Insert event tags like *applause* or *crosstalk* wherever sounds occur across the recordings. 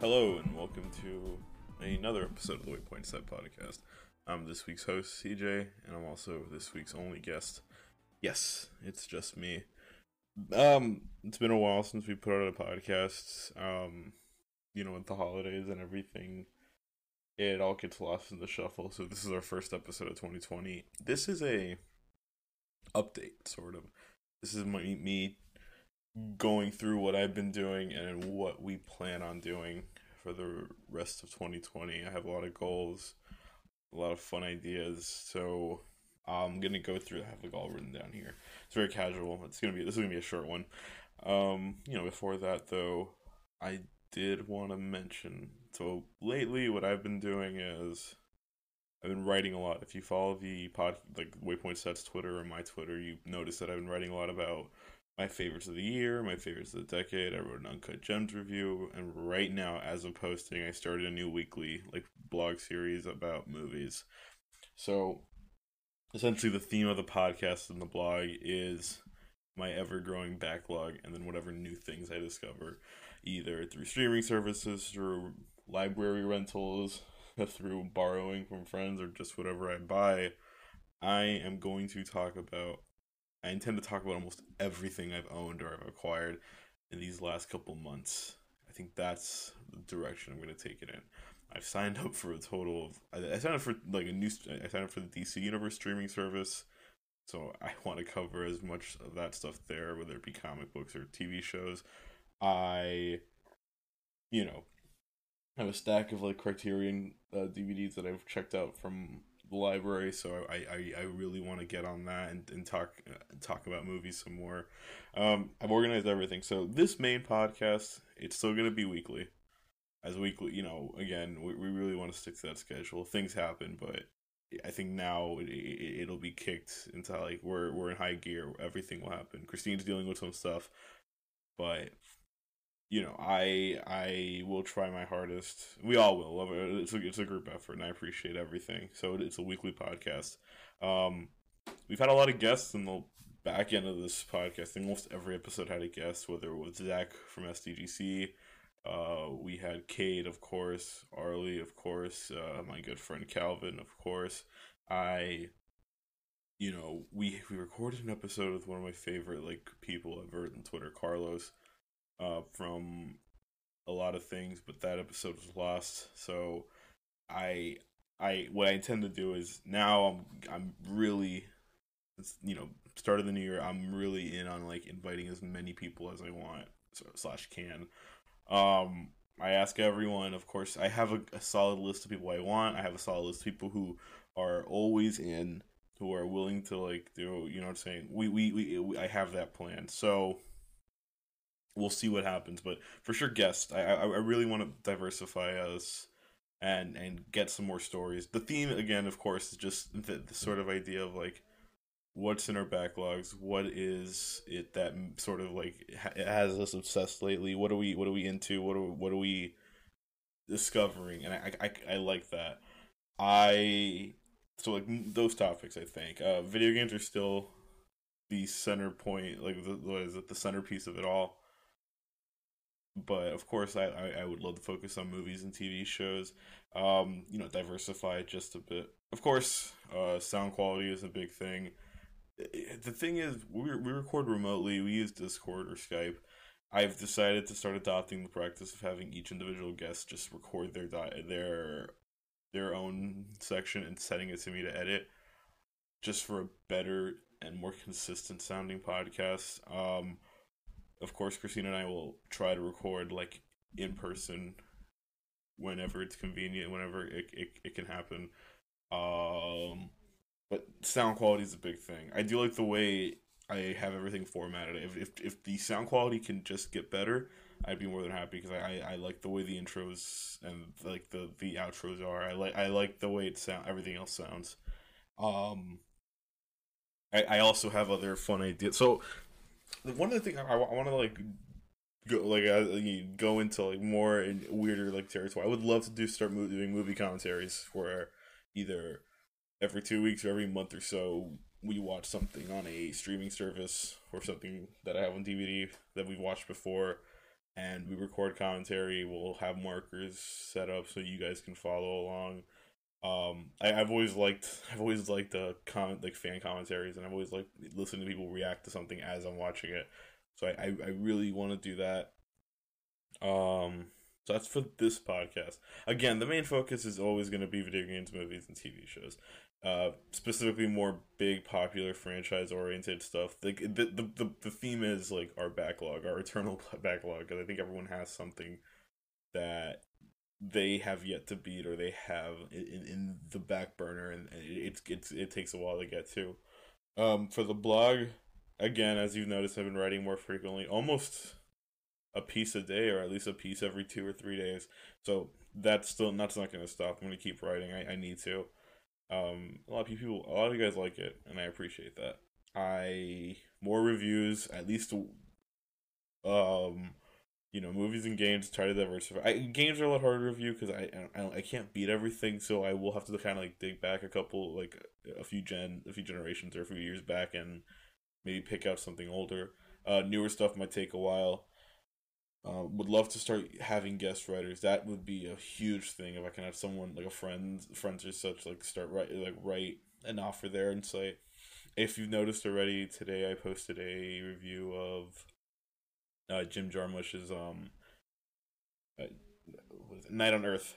Hello and welcome to another episode of the Waypoint Set podcast. I'm this week's host, CJ, and I'm also this week's only guest. Yes, it's just me. Um, it's been a while since we put out a podcast. Um, you know, with the holidays and everything, it all gets lost in the shuffle. So this is our first episode of 2020. This is a update, sort of. This is my, me going through what I've been doing and what we plan on doing for the rest of 2020. I have a lot of goals, a lot of fun ideas. So I'm gonna go through. I have it all written down here. It's very casual. It's gonna be this is gonna be a short one. Um, you know, before that though, I did want to mention. So lately, what I've been doing is I've been writing a lot. If you follow the pod, like Waypoint Sets Twitter or my Twitter, you notice that I've been writing a lot about my favorites of the year, my favorites of the decade. I wrote an Uncut Gems review, and right now, as of posting, I started a new weekly like blog series about movies. So, essentially, the theme of the podcast and the blog is my ever growing backlog, and then whatever new things I discover, either through streaming services, through library rentals, *laughs* through borrowing from friends, or just whatever I buy. I am going to talk about I intend to talk about almost everything I've owned or I've acquired in these last couple months. I think that's the direction I'm going to take it in. I've signed up for a total of I signed up for like a new I signed up for the DC Universe streaming service. So I *laughs* want to cover as much of that stuff there, whether it be comic books or TV shows. I, you know, have a stack of like Criterion uh, DVDs that I've checked out from library, so I I, I really want to get on that and, and talk uh, talk about movies some more. Um, I've organized everything, so this main podcast it's still going to be weekly, as weekly. You know, again, we, we really want to stick to that schedule. Things happen, but I think now it, it, it'll be kicked into like we're we're in high gear. Everything will happen. Christine's dealing with some stuff, but you know, I I will try my hardest. We all will. It's a, it's a group effort, and I appreciate everything. So it's a weekly podcast. Um, we've had a lot of guests in the back end of this podcast. Almost every episode had a guest, whether it was Zach from SDGC. Uh, we had Cade, of course, Arlie, of course, uh, my good friend Calvin, of course. I, you know, we we recorded an episode with one of my favorite like people ever on Twitter, Carlos uh, from a lot of things, but that episode was lost. So I I what I intend to do is now I'm I'm really you know start of the new year I'm really in on like inviting as many people as I want slash can. Um, I ask everyone, of course. I have a, a solid list of people I want. I have a solid list of people who are always in, who are willing to like do. You know what I'm saying? We we, we, we I have that plan. So we'll see what happens. But for sure, guest. I I, really want to diversify us and and get some more stories. The theme again, of course, is just the, the sort of idea of like what's in our backlogs. What is it that sort of like ha- has us obsessed lately? What are we what are we into? What are what are we discovering? And I I, I like that. I so like those topics. I think uh, video games are still the center point, like the, what is it, the centerpiece of it all but of course I, I, I, would love to focus on movies and tv shows um you know diversify just a bit. Of course uh sound quality is a big thing. The thing is we, we record remotely we use discord or skype. I've decided to start adopting the practice of having each individual guest just record their their their own section and setting it to me to edit just for a better and more consistent sounding podcast. Um of course, Christina and I will try to record like in person whenever it's convenient, whenever it it, it can happen. Um, but sound quality is a big thing. I do like the way I have everything formatted. If if if the sound quality can just get better, I'd be more than happy because I, I, I like the way the intros and like the the outros are. I like I like the way it sound. Everything else sounds. Um, I I also have other fun ideas. So one of the things I, I want to like go like uh, go into like more and weirder like territory. I would love to do start doing movie commentaries where either every two weeks or every month or so we watch something on a streaming service or something that I have on DVD that we've watched before. and we record commentary. We'll have markers set up so you guys can follow along. Um, I, have always liked *laughs* I've always liked the comment like fan commentaries, and I've always liked listening to people react to something as I'm watching it. So I I, I really want to do that. Um, so that's for this podcast. Again, the main focus is always going to be video games, movies, and TV shows. Uh, specifically, more big, popular, franchise-oriented stuff. Like the, the the the theme is like our backlog, our *laughs* eternal backlog, because I think everyone has something that they have yet to beat or they have in, in the back burner and it's it's it takes a while to get to. Um for the blog again as you've noticed i've been writing more frequently almost a piece a day or at least a piece every two or three days. So that's still that's not going to stop. I'm going to keep writing. I, I need to. Um a lot of people a lot of you guys like it and i appreciate that. I more reviews at least um you know, movies and games try to diversify. I, games are a lot harder to review because I, I I can't beat everything, so I will have to kind of like dig back a couple like a few gen a few generations or a few years back and maybe pick out something older. Uh, newer stuff might take a while. Uh, would love to start having guest writers. That would be a huge thing if I can have someone like a friend, friends or such, like start write like write and offer their insight. If you've noticed already, today I posted a review of uh, Jim Jarmusch's um, uh, Night on Earth.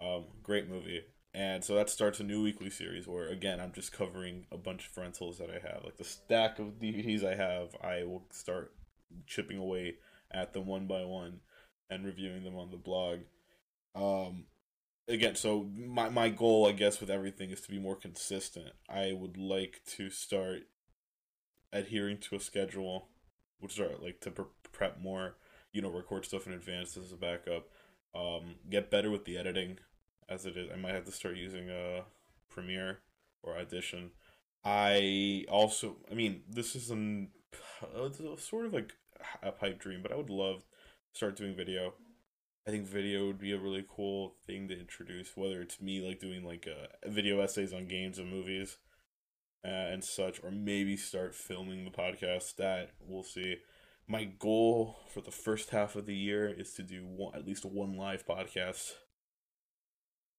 Um, great movie. And so that starts a new weekly series where again I'm just covering a bunch of rentals that I have, like the stack of DVDs I have. I will start chipping away at them one by one and reviewing them on the blog. Um, again, so my my goal, I guess, with everything is to be more consistent. I would like to start adhering to a schedule, which are like to pre- prep more, you know, record stuff in advance as a backup. Um, get better with the editing as it is. I might have to start using a uh, Premiere or Audition. I also, I mean, this is an sort of like a pipe dream, but I would love to start doing video. I think video would be a really cool thing to introduce, whether it's me like doing like uh, video essays on games and movies uh, and such, or maybe start filming the podcast. That we'll see my goal for the first half of the year is to do one, at least one live podcast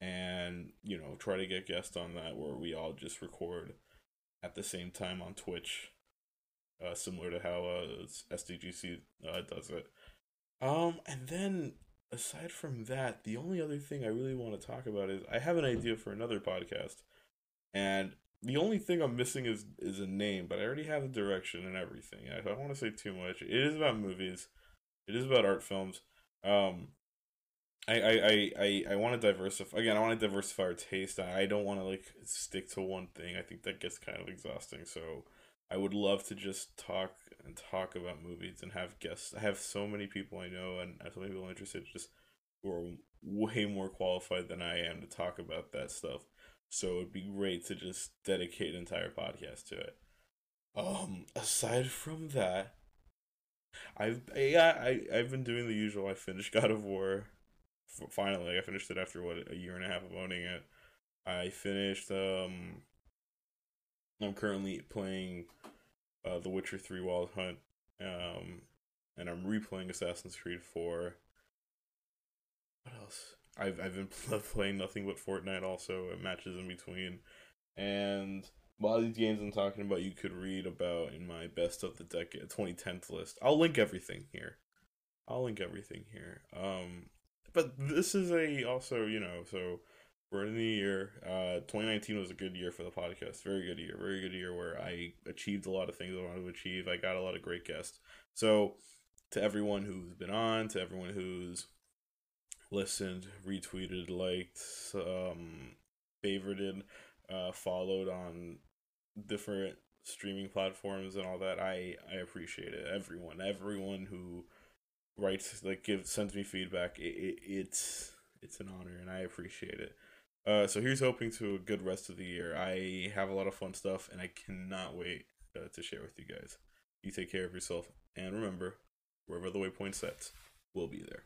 and you know try to get guests on that where we all just record at the same time on twitch uh, similar to how uh, sdgc uh, does it. Um and then aside from that the only other thing i really want to talk about is i have an idea for another podcast and the only thing I'm missing is is a name, but I already have the direction and everything. I don't want to say too much. It is about movies. It is about art films. Um, I I I I, I want to diversify again. I want to diversify our taste. I don't want to like stick to one thing. I think that gets kind of exhausting. So I would love to just talk and talk about movies and have guests. I have so many people I know and so many people interested just who are way more qualified than I am to talk about that stuff. So it'd be great to just dedicate an entire podcast to it. Um, aside from that, I've yeah I I've been doing the usual. I finished God of War. Finally, I finished it after what a year and a half of owning it. I finished. Um, I'm currently playing uh, The Witcher Three Wild Hunt. Um, and I'm replaying Assassin's Creed Four. What else? I've I've been *laughs* playing nothing but Fortnite also matches in between, and a lot of these games I'm talking about you could read about in my best of the decade 2010th list. I'll link everything here. I'll link everything here. Um, but this is a also you know so we're in the year. Uh, 2019 was a good year for the podcast. Very good year. Very good year where I achieved a lot of things I wanted to achieve. I got a lot of great guests. So to everyone who's been on, to everyone who's listened, retweeted, liked, um, favorited, uh, followed on different streaming platforms and all that. I I appreciate it. Everyone, everyone who writes like gives sends me feedback. It, it, it's it's an honor and I appreciate it. Uh, so here's hoping to a good rest of the year. I have a lot of fun stuff and I cannot wait uh, to share with you guys. You take care of yourself and remember, wherever the waypoint sets, we'll be there.